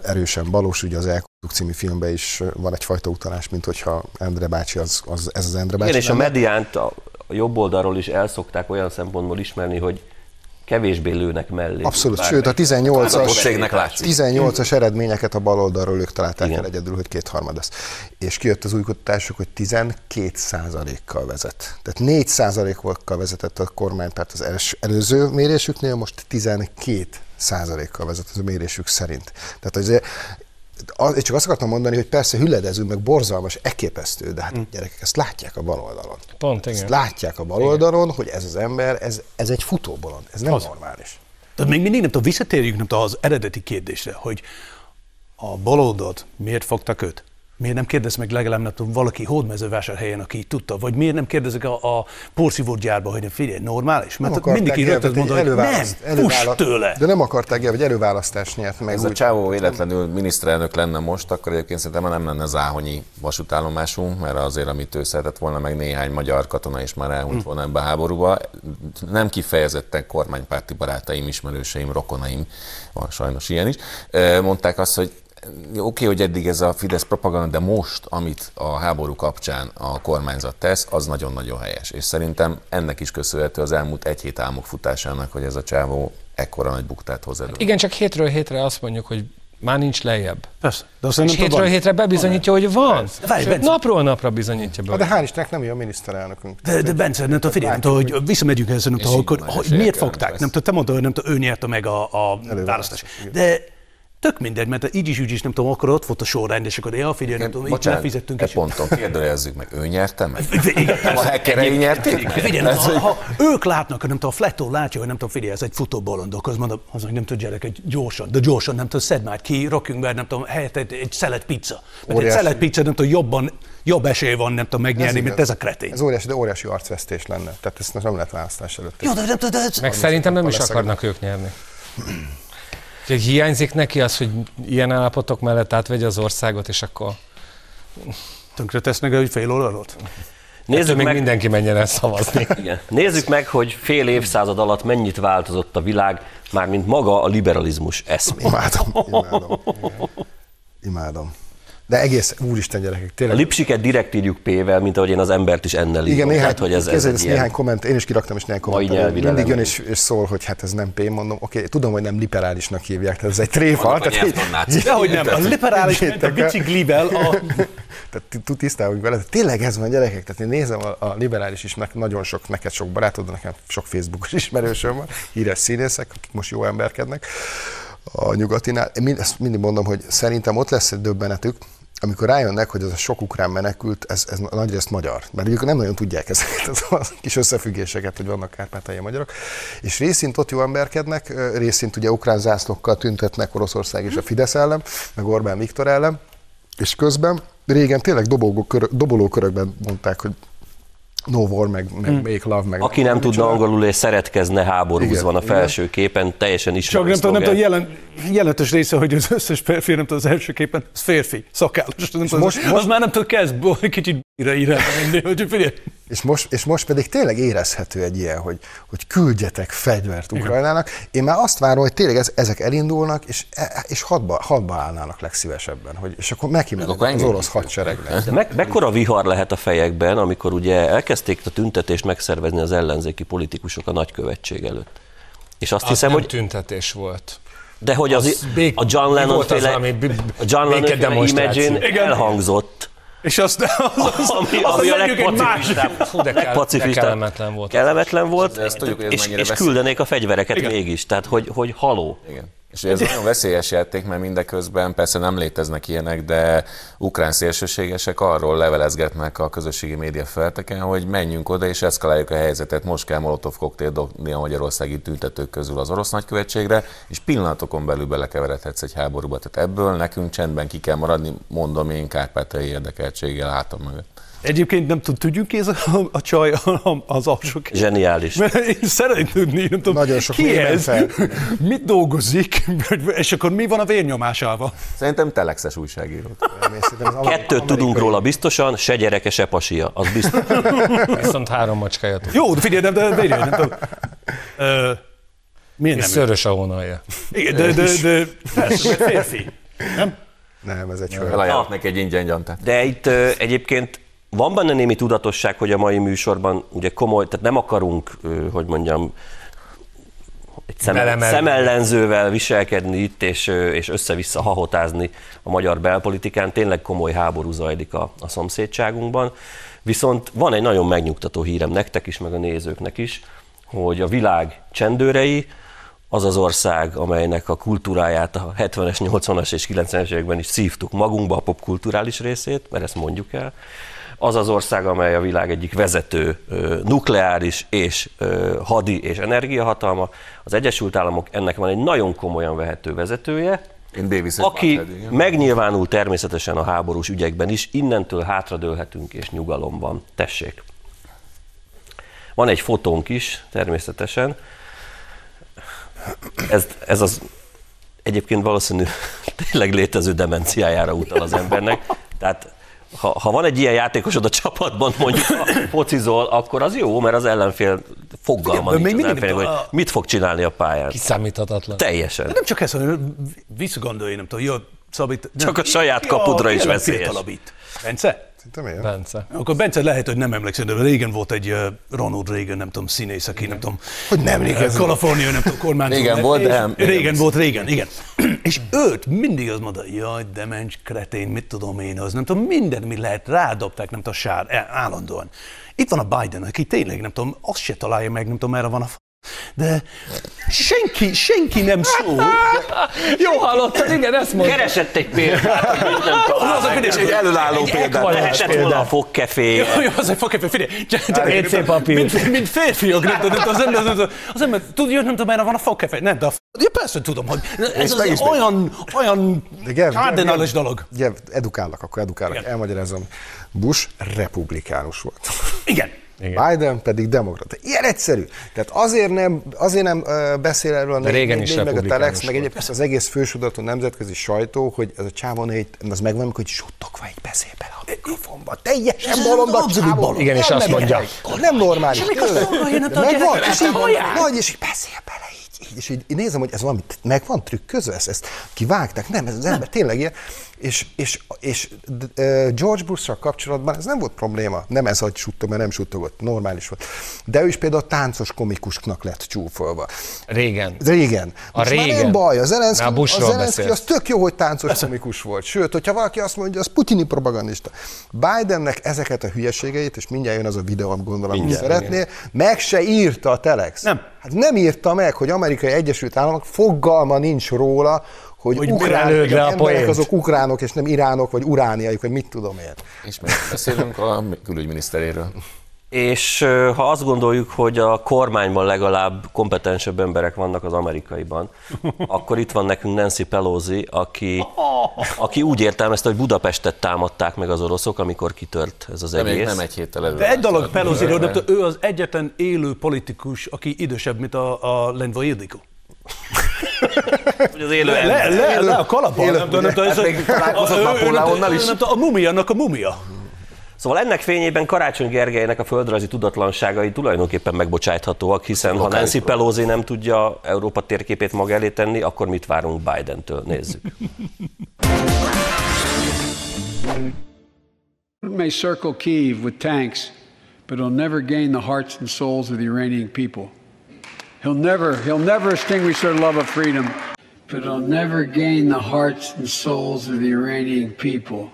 erősen balos, ugye az Elkuduk című filmben is van egyfajta utalás, mint hogyha Endre bácsi az, az ez az Endre bácsi. Igen, és a mediánt a a jobb oldalról is elszokták olyan szempontból ismerni, hogy kevésbé lőnek mellé. Abszolút, sőt a 18-as, többségnek látszik. 18-as eredményeket a bal oldalról ők találták Igen. el egyedül, hogy kétharmad az. És kijött az új kutatásuk, hogy 12 kal vezet. Tehát 4 kal vezetett a kormánypárt az előző mérésüknél, most 12 kal vezet az a mérésük szerint. Tehát azért az, én csak azt akartam mondani, hogy persze hüledezünk, meg borzalmas, eképesztő, de hát gyerekek, ezt látják a bal oldalon. pont Ezt igen. látják a bal oldalon, hogy ez az ember, ez, ez egy futóbolond, ez nem normális. Tehát még mindig nem tudom, visszatérjünk nem tudom, az eredeti kérdésre, hogy a baloldalt miért fogtak őt? Miért nem kérdez meg legalább nem tudom, valaki hódmezővásárhelyen, aki tudta? Vagy miért nem kérdezik a, a porszívógyárba, hogy figyelj, normális? Mert akarták mindig így rögtön mondod, hogy nem, előválaszt- tőle. De nem akarták el, vagy előválasztást nyert meg. Ez a úgy. csávó véletlenül miniszterelnök lenne most, akkor egyébként szerintem már nem lenne záhonyi vasútállomásunk, mert azért, amit ő szeretett volna, meg néhány magyar katona is már elhunyt volna ebbe a háborúba. Nem kifejezetten kormánypárti barátaim, ismerőseim, rokonaim, van sajnos ilyen is, mondták azt, hogy oké, okay, hogy eddig ez a Fidesz propaganda, de most, amit a háború kapcsán a kormányzat tesz, az nagyon-nagyon helyes. És szerintem ennek is köszönhető az elmúlt egy hét álmok futásának, hogy ez a csávó ekkora nagy buktát hoz elő. Igen, csak hétről hétre azt mondjuk, hogy már nincs lejjebb. Persze, de azt És hétről van. hétre bebizonyítja, hogy van. Várj, Bence. napról napra bizonyítja be. de hál' Istennek nem a miniszterelnökünk. De, de Bence, nem tudom, figyelj, nem hogy visszamegyünk ezzel, nem tudom, akkor, van, miért fogták, nem tudom, te mondtad, hogy nem tudom, ő nyerte meg a, a választást. De tök mindegy, mert így is, úgy is, nem tudom, akkor ott volt a sorrend, és akkor, ja, figyelj, nem tudom, itt lefizettünk e is. ponton kérdőjelezzük meg, ő nyerte meg? Igen, A hackerei nyerték? Figyelj, ha, ha, ők látnak, nem tudom, a Flettó látja, hogy nem tudom, figyelj, ez egy futóbolond, akkor az mondom, az, hogy nem tud gyerek, hogy gyorsan, de gyorsan, nem tudom, szedd már ki, rakjunk be, nem tudom, helyett egy, egy szelet pizza. Mert egy Óriási. szelet pizza, nem tudom, jobban, jobb esély van, nem tudom megnyerni, mint igaz. ez a kretén. Ez óriási, de óriási arcvesztés lenne. Tehát ezt nem lehet választás előtt. Jó, de nem tudom, de ez... Meg szerintem nem is akarnak ők nyerni. Úgyhogy hiányzik neki az, hogy ilyen állapotok mellett átvegye az országot, és akkor Tönkre tesznek egy fél oldalot? Nézzük még meg, mindenki menjen el szavazni. igen. Nézzük meg, hogy fél évszázad alatt mennyit változott a világ, mármint maga a liberalizmus eszmé. Imádom, imádom. Igen. Imádom. De egész, úristen gyerekek, A tényleg. lipsiket direkt írjuk P-vel, mint ahogy én az embert is ennel írom. Igen, néhány, Tehát, hogy ez, ez ilyen... néhány komment, én is kiraktam, és néhány komment. Mindig jön és, és, szól, hogy hát ez nem P, mondom, oké, tudom, hogy nem liberálisnak hívják, tehát ez egy tréfa. A Tehát, így- nyelvtannácok. Dehogy nem, a liberális ment a biciklivel a... Tehát tud tisztában vele. Tényleg ez van, gyerekek. Tehát én nézem a, a liberális is, meg nagyon sok, neked sok barátod, nekem sok Facebookos ismerősöm van, híres színészek, akik most jó emberkednek a nyugatinál. Én mind, ezt mindig mondom, hogy szerintem ott lesz egy döbbenetük, amikor rájönnek, hogy ez a sok ukrán menekült, ez, ez nagyrészt magyar. Mert ők nem nagyon tudják ezeket a kis összefüggéseket, hogy vannak kárpátai magyarok. És részint ott jó emberkednek, részint ugye ukrán zászlókkal tüntetnek Oroszország és a Fidesz ellen, meg Orbán Viktor ellen, és közben régen tényleg dobogó körök, dobolókörökben mondták, hogy no war, meg, meg make love, meg Aki nem tudna angolul és szeretkezne háborúz Igen, van a igen. felső képen, teljesen Csak ismerő nem tudom, nem tudom, jelen, jelentős része, hogy az összes férfi, nem tudom, az első képen, az férfi, szakállas. Nem tudom, most- most, most- az már nem tudom, kezd kicsit ire menni, hogy figyelj. És most, és most pedig tényleg érezhető egy ilyen, hogy, hogy küldjetek fegyvert Ukrajnának. Én már azt várom, hogy tényleg ez, ezek elindulnak, és, e- és hadba, hadba állnának legszívesebben, hogy, és akkor neki az orosz hadseregnek. Me- mekkora vihar lehet a fejekben, amikor ugye elkezdték a tüntetést megszervezni az ellenzéki politikusok a nagykövetség előtt. És azt Az hiszem, nem hogy tüntetés volt. De hogy az, Az bék- a John Lennon volt az, féle, ami a John Lennon féle Igen. elhangzott. És azt, az, az, Ami, az, ami a mondjuk egy legpacifistább. Hú, de, kell, de kellemetlen volt. Kellemetlen volt, ezt tudjuk, és, és veszélyes. küldenék a fegyvereket Igen. mégis. Tehát, hogy, hogy haló. Igen. És ez nagyon veszélyes játék, mert mindeközben persze nem léteznek ilyenek, de ukrán szélsőségesek arról levelezgetnek a közösségi média felteken, hogy menjünk oda és eszkaláljuk a helyzetet. Most kell Molotov koktél dobni a magyarországi tüntetők közül az orosz nagykövetségre, és pillanatokon belül belekeveredhetsz egy háborúba. Tehát ebből nekünk csendben ki kell maradni, mondom én kárpátai érdekeltséggel hátam mögött. Egyébként nem tud, tudjuk ki ez a, a csaj a- az alsó Zseniális. Mert én szeretném tudni, nem tudom, Nagyon sok ki ez, fel. mit dolgozik, és akkor mi van a vérnyomásával. Szerintem telexes újságíró. Kettőt tudunk róla biztosan, se gyereke, se pasia. Az biztos. Viszont három macskája. Jó, de figyelj, nem, de vérjön, nem tudom. Ö, Miért nem? szörös a hónalja. Igen, de, de, de, de, de férfi. Nem? Nem, ez egy hölgy. Elajánlott neki egy ingyen gyantát. De itt egyébként van benne némi tudatosság, hogy a mai műsorban ugye komoly, tehát nem akarunk, hogy mondjam, egy szem, szemellenzővel viselkedni itt, és, és össze-vissza hahotázni a magyar belpolitikán. Tényleg komoly háború zajlik a, a szomszédságunkban. Viszont van egy nagyon megnyugtató hírem nektek is, meg a nézőknek is, hogy a világ csendőrei, az az ország, amelynek a kultúráját a 70-es, 80-as és 90-es években is szívtuk magunkba, a popkulturális részét, mert ezt mondjuk el, az az ország, amely a világ egyik vezető nukleáris és hadi és energiahatalma. Az Egyesült Államok ennek van egy nagyon komolyan vehető vezetője, aki megnyilvánul természetesen a háborús ügyekben is, innentől hátradőlhetünk és nyugalom van. Tessék! Van egy fotónk is, természetesen. Ez, ez az egyébként valószínű tényleg létező demenciájára utal az embernek. Tehát ha, ha van egy ilyen játékosod a csapatban, mondjuk a focizol, akkor az jó, mert az ellenfél fogalma De nincs még az nem hogy mit fog csinálni a pályán. Kiszámíthatatlan. Teljesen. De nem csak ez, hanem visszagondolj, nem tudom, jó, Szabit, nem, Csak a saját kapudra is veszélyes. fiatalabbít. Bence? Szerintem ilyen. Bence. Akkor Bence lehet, hogy nem emlékszem, de régen volt egy Ronald Reagan, nem tudom, színész, aki nem tudom, Hogy nem emlékezem. Kalifornia, nem tudom, kormányzó. Régen volt, de nem- Régen volt, régen, igen. és őt mindig az mondta, jaj, demens, kretén, mit tudom én, az nem tudom, mindent, mi lehet, rádobták, nem tudom, sár, e- állandóan. Itt van a Biden, aki tényleg, nem tudom, azt se találja meg, nem tudom, merre van a f- de senki, senki nem szól. Jó hallottad, igen, ezt mondta. Keresett egy példát, Az a kérdés, Egy előálló Egy példát. ekvalens Lehetett volna a fogkefé. Jó, jó, az egy fakefé, figyelj, csak- WC papír. Mint, mint férfiak, nem tudom, az ember, az ember, az ember tudja, nem tudom, merre van a fakefé, nem, de a f... Ja, persze tudom, hogy ez az olyan, olyan kárdinális dolog. Gev, edukállak, akkor edukállak, Igen. elmagyarázom. Bush republikánus volt. Igen. Igen. Biden pedig demokrata. Ilyen egyszerű. Tehát azért nem, azért nem beszél erről a De régen négy- is négy- meg a Telex, meg egyébként az egész fősodratú nemzetközi sajtó, hogy ez a csávon egy, az megvan, hogy suttogva így beszél bele a mikrofonba. Teljesen bolond a abszolút csávon. Igen, és azt mondja. Nem normális. Megvan, és így nagy, és így beszél bele így, és így én nézem, hogy ez valami, meg van trükközve, ezt, ezt kivágták, nem, ez az ember tényleg ilyen, és, és, és George Bush-szal kapcsolatban ez nem volt probléma, nem ez, hogy suttog, mert nem suttogott, normális volt. De ő is például táncos komikusnak lett csúfolva. Régen. Régen. A Most már régen. nem baj, a Zelenszky, a a Zelenszky az tök jó, hogy táncos komikus volt. Sőt, hogyha valaki azt mondja, az putini propagandista. Bidennek ezeket a hülyeségeit, és mindjárt jön az a videó, amit gondolom, hogy szeretnél, meg se írta a Telex. Nem. Hát nem írta meg, hogy Amerikai Egyesült Államok fogalma nincs róla, hogy, Hogy ukrán, az a emberek azok ukránok, és nem iránok, vagy urániaik, vagy mit tudom én. És még beszélünk a külügyminiszteréről. És ha azt gondoljuk, hogy a kormányban legalább kompetensebb emberek vannak az amerikaiban, akkor itt van nekünk Nancy Pelosi, aki, aki úgy értelmezte, hogy Budapestet támadták meg az oroszok, amikor kitört ez az egész. nem egy héttel. De egy dolog nem tudom, ő az egyetlen élő politikus, aki idősebb, mint a, a Lenva Ildikó. Hogy az élő Le, ember. le, le a kalapban, élő- nem tudom, nem tudom, ez Hát a- még találkozott Napóleonnal is. A a mumia. Szóval ennek fényében Karácsony Gergelynek a földrajzi tudatlanságai tulajdonképpen megbocsáthatóak, hiszen ha Nancy Pelosi nem tudja Európa térképét maga elé tenni, akkor mit várunk Bidentől? Nézzük. may circle Kiev with tanks, but he'll never gain the hearts and souls of the Iranian people. He'll never, he'll never extinguish their love of freedom, but he'll never gain the hearts and souls of the Iranian people.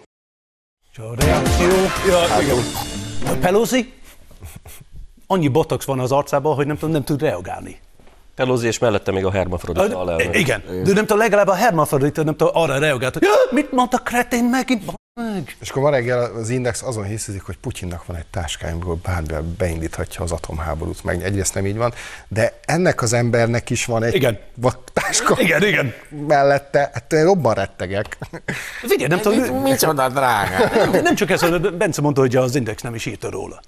Pelosi? Annyi botox van az arcában, hogy nem, tud- nem tud reagálni. Pelosi és mellette még a Hermafrodita alelnök. Igen, de nem tudom, legalább a Hermafrodita nem tudom, arra reagált, hogy "Ja, mit mondta kretén megint, meg. És akkor ma reggel az Index azon hiszik, hogy Putyinnak van egy táskája, amikor bármivel beindíthatja az atomháborút, meg egyrészt nem így van, de ennek az embernek is van egy Igen. táska Igen, igen. mellette, hát én robban rettegek. Figyelj, nem tudom, Micsoda drága! nem, nem csak ez, Bence mondta, hogy az Index nem is írta róla.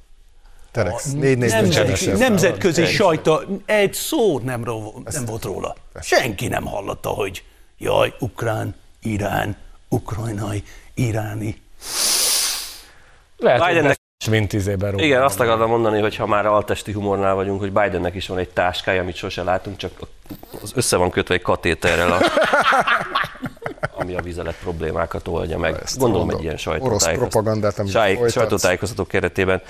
Telex, négy négy Nemzetközi, nemzetközi sajta egy szó nem, ro- nem volt róla. Senki nem hallotta, hogy jaj, ukrán, irán, ukrajnai, iráni. Lehet, Bidennek- mint róla. Igen, azt akartam mondani, hogy ha már altesti humornál vagyunk, hogy Bidennek is van egy táskája, amit sose látunk, csak az össze van kötve egy katéterrel, a, ami a vizelet problémákat oldja meg. Ezt Gondolom mondom. egy ilyen sajtótájékoztató. Sáj- sajtótájékoztató keretében.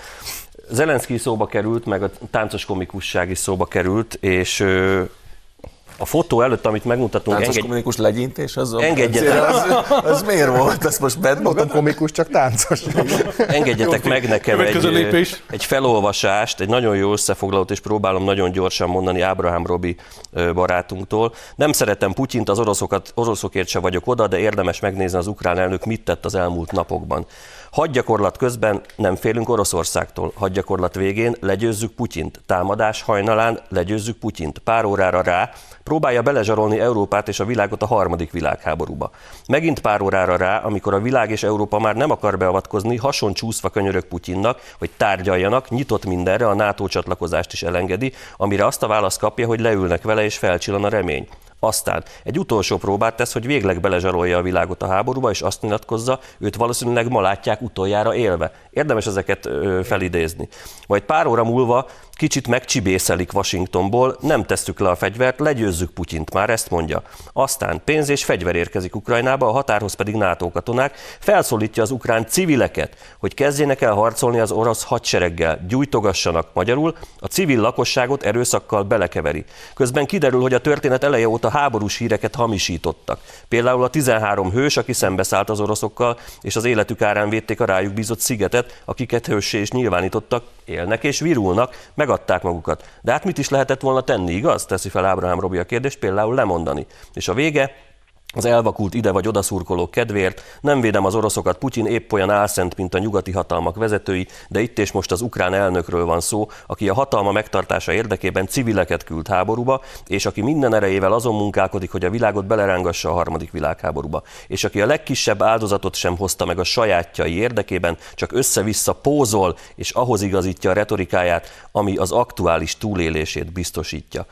Zelenszky szóba került, meg a táncos komikusság is szóba került, és a fotó előtt, amit megmutatunk, Táncos engedj, komikus legyintés az Engedjetek. az, az miért volt? Ez most bent Mondom komikus, csak táncos. Engedjetek meg nekem egy, egy felolvasást, egy nagyon jó összefoglalót, és próbálom nagyon gyorsan mondani Ábrahám Robi barátunktól. Nem szeretem Putyint, az oroszokat, oroszokért se vagyok oda, de érdemes megnézni az ukrán elnök mit tett az elmúlt napokban. Hadgyakorlat közben nem félünk Oroszországtól. Hadgyakorlat végén legyőzzük Putyint. Támadás hajnalán legyőzzük Putyint. Pár órára rá próbálja belezsarolni Európát és a világot a harmadik világháborúba. Megint pár órára rá, amikor a világ és Európa már nem akar beavatkozni, hason csúszva könyörög Putyinnak, hogy tárgyaljanak, nyitott mindenre, a NATO csatlakozást is elengedi, amire azt a választ kapja, hogy leülnek vele és felcsillan a remény. Aztán egy utolsó próbát tesz, hogy végleg belezsarolja a világot a háborúba, és azt nyilatkozza, őt valószínűleg ma látják utoljára élve. Érdemes ezeket ö, felidézni. Majd pár óra múlva kicsit megcsibészelik Washingtonból, nem tesszük le a fegyvert, legyőzzük Putyint, már ezt mondja. Aztán pénz és fegyver érkezik Ukrajnába, a határhoz pedig NATO katonák, felszólítja az ukrán civileket, hogy kezdjenek el harcolni az orosz hadsereggel, gyújtogassanak magyarul, a civil lakosságot erőszakkal belekeveri. Közben kiderül, hogy a történet eleje óta háborús híreket hamisítottak. Például a 13 hős, aki szembeszállt az oroszokkal, és az életük árán védték a rájuk bízott szigetet, akiket hőssé is nyilvánítottak, élnek és virulnak, megadták magukat. De hát mit is lehetett volna tenni, igaz? Teszi fel Ábrahám Robi a kérdést, például lemondani. És a vége, az elvakult ide vagy oda szurkolók kedvéért nem védem az oroszokat, Putyin épp olyan álszent, mint a nyugati hatalmak vezetői, de itt és most az ukrán elnökről van szó, aki a hatalma megtartása érdekében civileket küld háborúba, és aki minden erejével azon munkálkodik, hogy a világot belerángassa a harmadik világháborúba, és aki a legkisebb áldozatot sem hozta meg a sajátjai érdekében, csak össze-vissza pózol, és ahhoz igazítja a retorikáját, ami az aktuális túlélését biztosítja.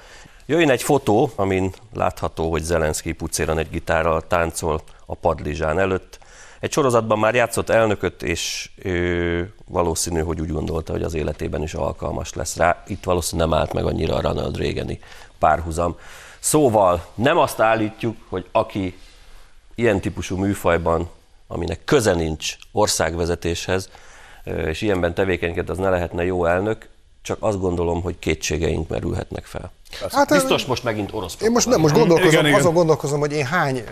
Jöjjön egy fotó, amin látható, hogy Zelenszky pucéran egy gitárral táncol a padlizsán előtt. Egy sorozatban már játszott elnököt, és ő valószínű, hogy úgy gondolta, hogy az életében is alkalmas lesz rá. Itt valószínűleg nem állt meg annyira a Ronald Reagani párhuzam. Szóval nem azt állítjuk, hogy aki ilyen típusú műfajban, aminek köze nincs országvezetéshez, és ilyenben tevékenykedik, az ne lehetne jó elnök, csak azt gondolom, hogy kétségeink merülhetnek fel. Hát, Biztos most megint orosz Én most, nem, most gondolkozom, Igen, igen. azon gondolkozom, hogy én hány,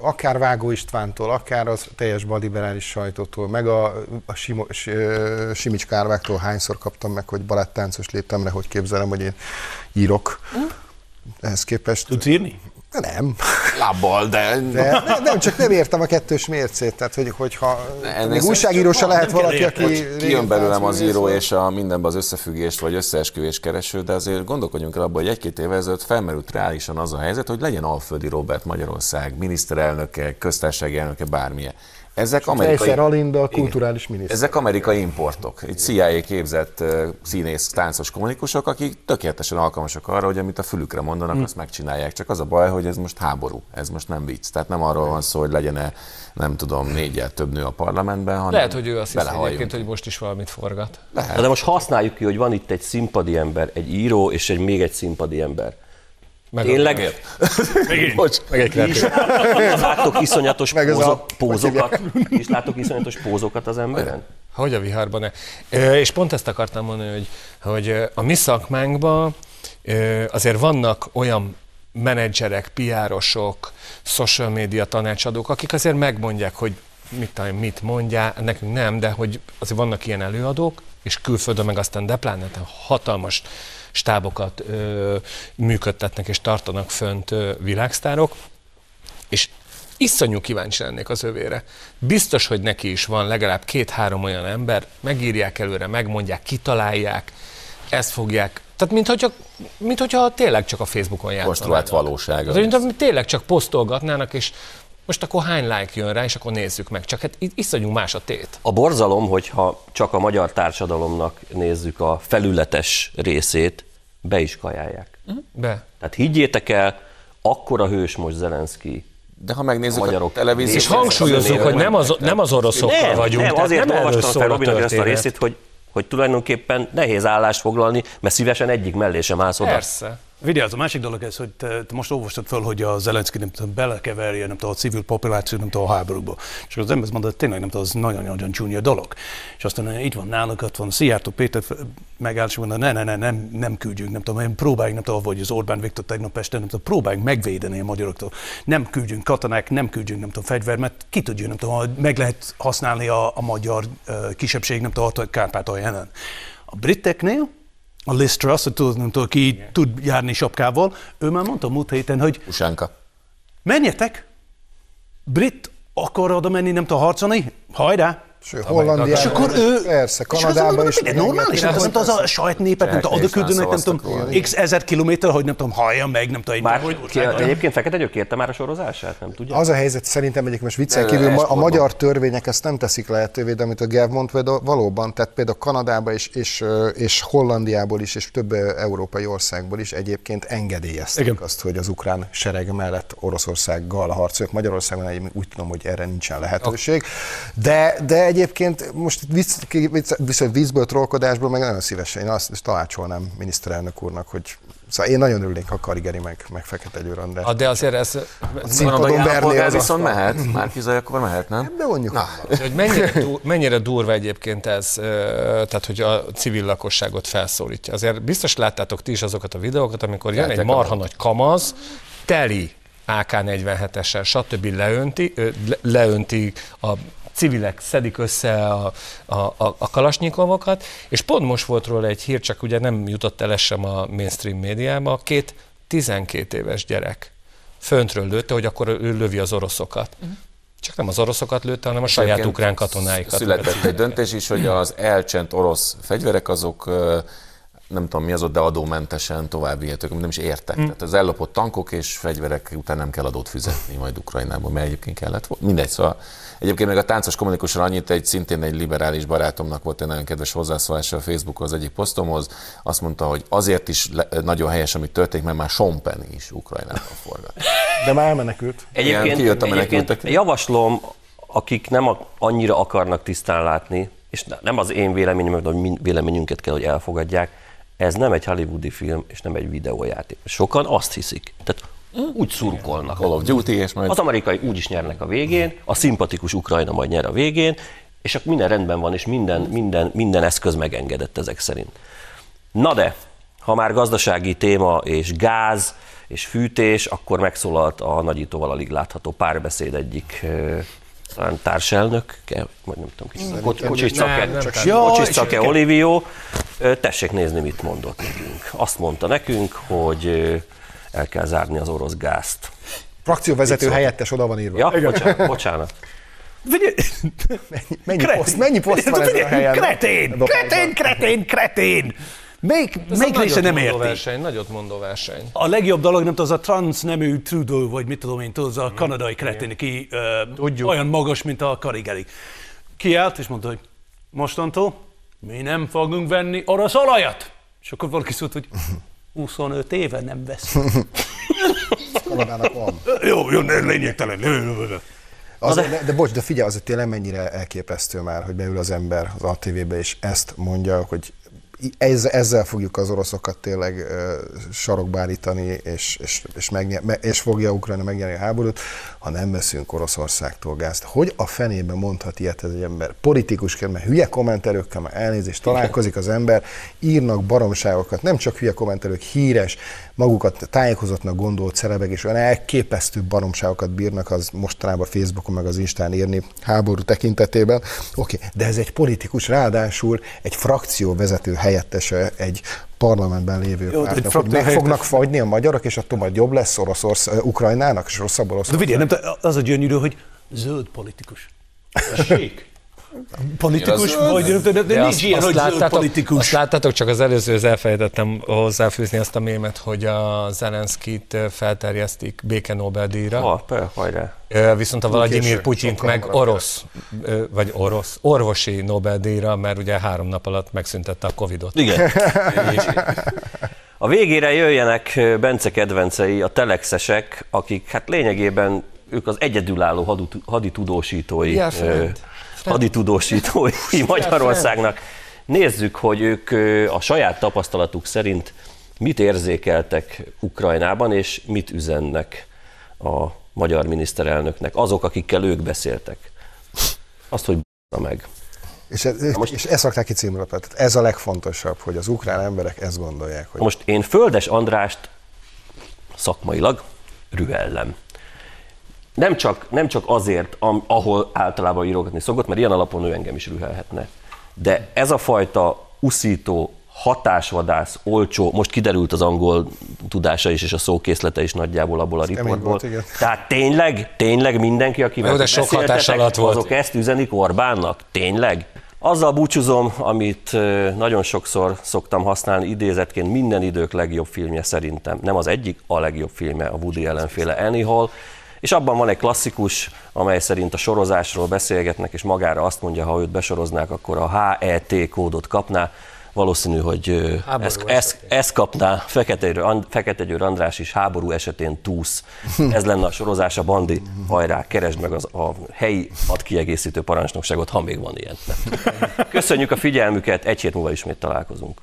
akár Vágó Istvántól, akár az teljes balliberális sajtótól, meg a, a Simo, Simics Kárváktól hányszor kaptam meg, hogy balettáncos léptemre, hogy képzelem, hogy én írok. Ehhez képest Tudsz írni? Nem. Lábbal, de... De nem, nem, csak nem értem a kettős mércét. Tehát, hogy, hogyha Ennél még újságíró se lehet valaki, aki... Kijön belőlem az író és és a mindenben az összefüggést vagy összeesküvés kereső, de azért gondolkodjunk el abban, hogy egy-két évvel ezelőtt felmerült reálisan az a helyzet, hogy legyen Alföldi Robert Magyarország, miniszterelnöke, köztársasági elnöke, bármilyen. Ezek amerikai, Egyszer Alinda, kulturális miniszter. ezek amerikai importok. Egy CIA képzett színész, táncos komikusok, akik tökéletesen alkalmasak arra, hogy amit a fülükre mondanak, Hm. azt megcsinálják. Csak az a baj, hogy ez most háború, ez most nem vicc. Tehát nem arról van szó, hogy legyen nem tudom, négyel több nő a parlamentben, hanem Lehet, hogy ő azt hiszi egyébként, hogy most is valamit forgat. Na de most használjuk ki, hogy van itt egy színpadi ember, egy író és egy még egy színpadi ember. Meg Tényleg Bocs, Meg egy kreatív. látok iszonyatos Meg a- pózok, hogy pózokat, és látok iszonyatos pózokat az emberen? Hogy a viharban. Ö, És pont ezt akartam mondani, hogy, hogy a mi szakmánkban azért vannak olyan menedzserek, piárosok, social media tanácsadók, akik azért megmondják, hogy mit, tudom, mit mondják, nekünk nem, de hogy azért vannak ilyen előadók, és külföldön meg aztán de pláne hatalmas stábokat ö, működtetnek és tartanak fönt ö, világsztárok, és iszonyú kíváncsi lennék az övére. Biztos, hogy neki is van legalább két-három olyan ember, megírják előre, megmondják, kitalálják, ezt fogják. Tehát, mint hogyha, mint hogyha tényleg csak a Facebookon játszanának. konstruált valóság. Tehát, mint tényleg csak posztolgatnának, és most akkor hány like jön rá, és akkor nézzük meg. Csak hát iszonyú más a tét. A borzalom, hogyha csak a magyar társadalomnak nézzük a felületes részét, be is kajálják. Be. Tehát higgyétek el, akkora hős most Zelenszky. De ha megnézzük A a, magyarok- televíziót... És hangsúlyozzuk, hogy nem az, nem az oroszokkal Nem, vagyunk. nem, azért nem olvastam fel a Robinak ezt a részét, hogy, hogy tulajdonképpen nehéz állást foglalni, mert szívesen egyik mellé sem állsz oda. Persze. Vigyázz, a másik dolog ez, hogy te, te most olvastad fel, hogy a Zelenszky nem tudom, belekeverje nem tudom, a civil populáció nem tudom, a háborúba. És az ember mondta, hogy tényleg nem tudom, az nagyon-nagyon csúnya dolog. És aztán eh, itt van nálunk, ott van Szijjártó Péter megállt, és mondta, ne, ne, ne, nem, nem küldjünk, nem tudom, próbáljunk, nem tudom, vagy az Orbán Viktor tegnap este, nem tudom, próbáljunk megvédeni a magyaroktól. Nem küldjünk katonák, nem küldjünk, nem tudom, fegyver, mert ki tudja, nem tudom, hogy meg lehet használni a, a magyar uh, kisebbség, nem tudom, a Kárpátalján. A briteknél a Liz Truss, hogy tudod, nem tudom, ki tud járni sapkával, ő már mondta múlt héten, hogy Usánka. menjetek, brit akar oda menni, nem tudom, harcolni, hajrá! Sőt, Hollandiában, És akkor ő... persze, Kanadában mondom, is. hogy normális, nem tudom, az a saját népet, nem tudom, küldenek, nem tudom, x ezer kilométer, hogy nem tudom, hallja meg, nem tudom, Már hogy ki, egyébként Fekete Győr kérte már a sorozását, nem tudja? Az a helyzet szerintem egyik most viccel De kívül, a magyar törvények ezt nem teszik lehetővé, de amit a mondta, például valóban, tehát például Kanadába és, és, és Hollandiából is, és több európai országból is egyébként engedélyezték Igen. azt, hogy az ukrán sereg mellett Oroszországgal harcoljuk. Magyarországon egyébként úgy tudom, hogy erre nincsen lehetőség. De, de egyébként most vicc, vicc, viszont vízből, trollkodásból meg nagyon szívesen, én azt tanácsolnám miniszterelnök úrnak, hogy Szóval én nagyon örülnék, ha Karigeri meg, meg Fekete Győr András. Ah, de azért ez, színpadon állampolgár az viszont mehet, már kizaj, akkor mehet, nem? De mondjuk. Na, hogy mennyire, du, mennyire durva egyébként ez, tehát hogy a civil lakosságot felszólítja. Azért biztos láttátok ti is azokat a videókat, amikor jön egy marha a- nagy kamaz, teli AK-47-esen, stb. leönti, leönti a civilek szedik össze a, a, a, a kalasnyikovokat, és pont most volt róla egy hír, csak ugye nem jutott el sem a mainstream médiába, két 12 éves gyerek föntről lőtte, hogy akkor ő lövi az oroszokat. Csak nem az oroszokat lőtte, hanem a saját Egyébként ukrán katonáikat. Született egy döntés is, hogy az elcsent orosz fegyverek azok nem tudom mi az ott, de adómentesen tovább vihetők, amit nem is értek. Hm. Tehát az ellopott tankok és fegyverek után nem kell adót fizetni majd Ukrajnában, mert egyébként kellett volna. Mindegy, szóval egyébként meg a táncos kommunikusra annyit, egy szintén egy liberális barátomnak volt egy nagyon kedves hozzászólása a Facebookon az egyik posztomhoz, azt mondta, hogy azért is le, nagyon helyes, amit történik, mert már Sean Penn is Ukrajnában forgat. De már elmenekült. Egyébként, kijött a menekültek. javaslom, akik nem annyira akarnak tisztán látni, és ne- nem az én véleményem, a mi véleményünket kell, hogy elfogadják, ez nem egy hollywoodi film, és nem egy videójáték. Sokan azt hiszik. Tehát úgy szurkolnak. Call of Duty, és majd Az amerikai úgy is nyernek a végén, a szimpatikus Ukrajna majd nyer a végén, és akkor minden rendben van, és minden, minden, minden eszköz megengedett ezek szerint. Na de, ha már gazdasági téma és gáz és fűtés, akkor megszólalt a nagyítóval alig látható párbeszéd egyik talán társelnök, vagy nem tudom, kicsit, Kocs- Kocsis Nem, Cake, nem Kocsis Cake Olivio, tessék nézni, mit mondott nekünk. Azt mondta nekünk, hogy ö, el kell zárni az orosz gázt. Frakcióvezető helyettes oda van írva. Ja, bocsánat, bocsánat. Figyelj, Mennyi, mennyi poszt, mennyi poszt van ezen a helyen? Kretén, kretén, kretén, kretén. Még, Ez még a része nem érti. verseny, nagyot mondó verseny. A legjobb dolog, nem tudom, az a transznemű Trudeau, vagy mit tudom én, tudod, az a kanadai kretén, aki uh, olyan magas, mint a karigeli. Kiállt, és mondta, hogy mostantól mi nem fogunk venni orosz olajat. És akkor valaki szólt, hogy 25 éve nem vesz. Kanadának van. jó, jó, ne, lényegtelen. Az, de, de bocs, de figyelj, az tényleg mennyire elképesztő már, hogy beül az ember az ATV-be, és ezt mondja, hogy ezzel, ezzel fogjuk az oroszokat tényleg sarokba állítani, és, és, és, megnyer, me- és fogja Ukrajna megnyerni a háborút, ha nem veszünk Oroszországtól gázt. Hogy a fenében mondhat ilyet ez egy ember? Politikusként, mert hülye kommentelőkkel, már elnézést találkozik az ember, írnak baromságokat, nem csak hülye kommentelők, híres, magukat tájékozottnak gondolt celebek, és olyan elképesztő baromságokat bírnak az mostanában Facebookon meg az Instán írni háború tekintetében. Oké, okay, de ez egy politikus, ráadásul egy frakció vezető helyettese egy parlamentben lévő Jó, pártnak, hogy meg fognak fagyni a magyarok, és attól majd jobb lesz Oroszország, Ukrajnának, és rosszabb De Oroszország. figyelj, nem, az a gyönyörű, hogy zöld politikus. Tessék? Politikus Ja, vagy, de, de nincs ilyen, hogy zöld politikus. azt láttátok, csak az előzőhöz elfelejtettem hozzáfűzni azt a mémet, hogy a Zelenszkit felterjesztik béke Nobel-díjra. Ha, per, hajrá. Viszont a Vladimir Putyint meg orosz, vagy orosz, orvosi Nobel-díjra, mert ugye három nap alatt megszüntette a Covidot. Igen. A végére jöjjenek Bence kedvencei, a telexesek, akik hát lényegében ők az egyedülálló haditudósítói, ö, haditudósítói Magyarországnak. Nézzük, hogy ők a saját tapasztalatuk szerint mit érzékeltek Ukrajnában, és mit üzennek a magyar miniszterelnöknek, azok, akikkel ők beszéltek. Azt, hogy b***a meg. És, ez, most- és ezt rakták ki címlapra. Tehát ez a legfontosabb, hogy az ukrán emberek ezt gondolják, hogy most én Földes Andrást szakmailag rühellem. Nem csak, nem csak azért, am, ahol általában írogatni szokott, mert ilyen alapon ő engem is rühelhetne. De ez a fajta uszító, hatásvadász, olcsó, most kiderült az angol tudása is, és a szókészlete is nagyjából abból a riportból. Tehát tényleg, tényleg mindenki, aki Jó, de sok hatás alatt volt. azok ezt üzenik Orbánnak? Tényleg? Azzal búcsúzom, amit nagyon sokszor szoktam használni idézetként, minden idők legjobb filmje szerintem. Nem az egyik, a legjobb filmje a Woody Allen féle Annie Hall. És abban van egy klasszikus, amely szerint a sorozásról beszélgetnek, és magára azt mondja, ha őt besoroznák, akkor a HET kódot kapná. Valószínű, hogy ezt, ezt, ezt kapná Fekete, Fekete Győr András is háború esetén túsz. Ez lenne a sorozás, a bandi. Hajrá, keresd meg az, a helyi hadkiegészítő parancsnokságot, ha még van ilyen. Köszönjük a figyelmüket, egy hét múlva ismét találkozunk.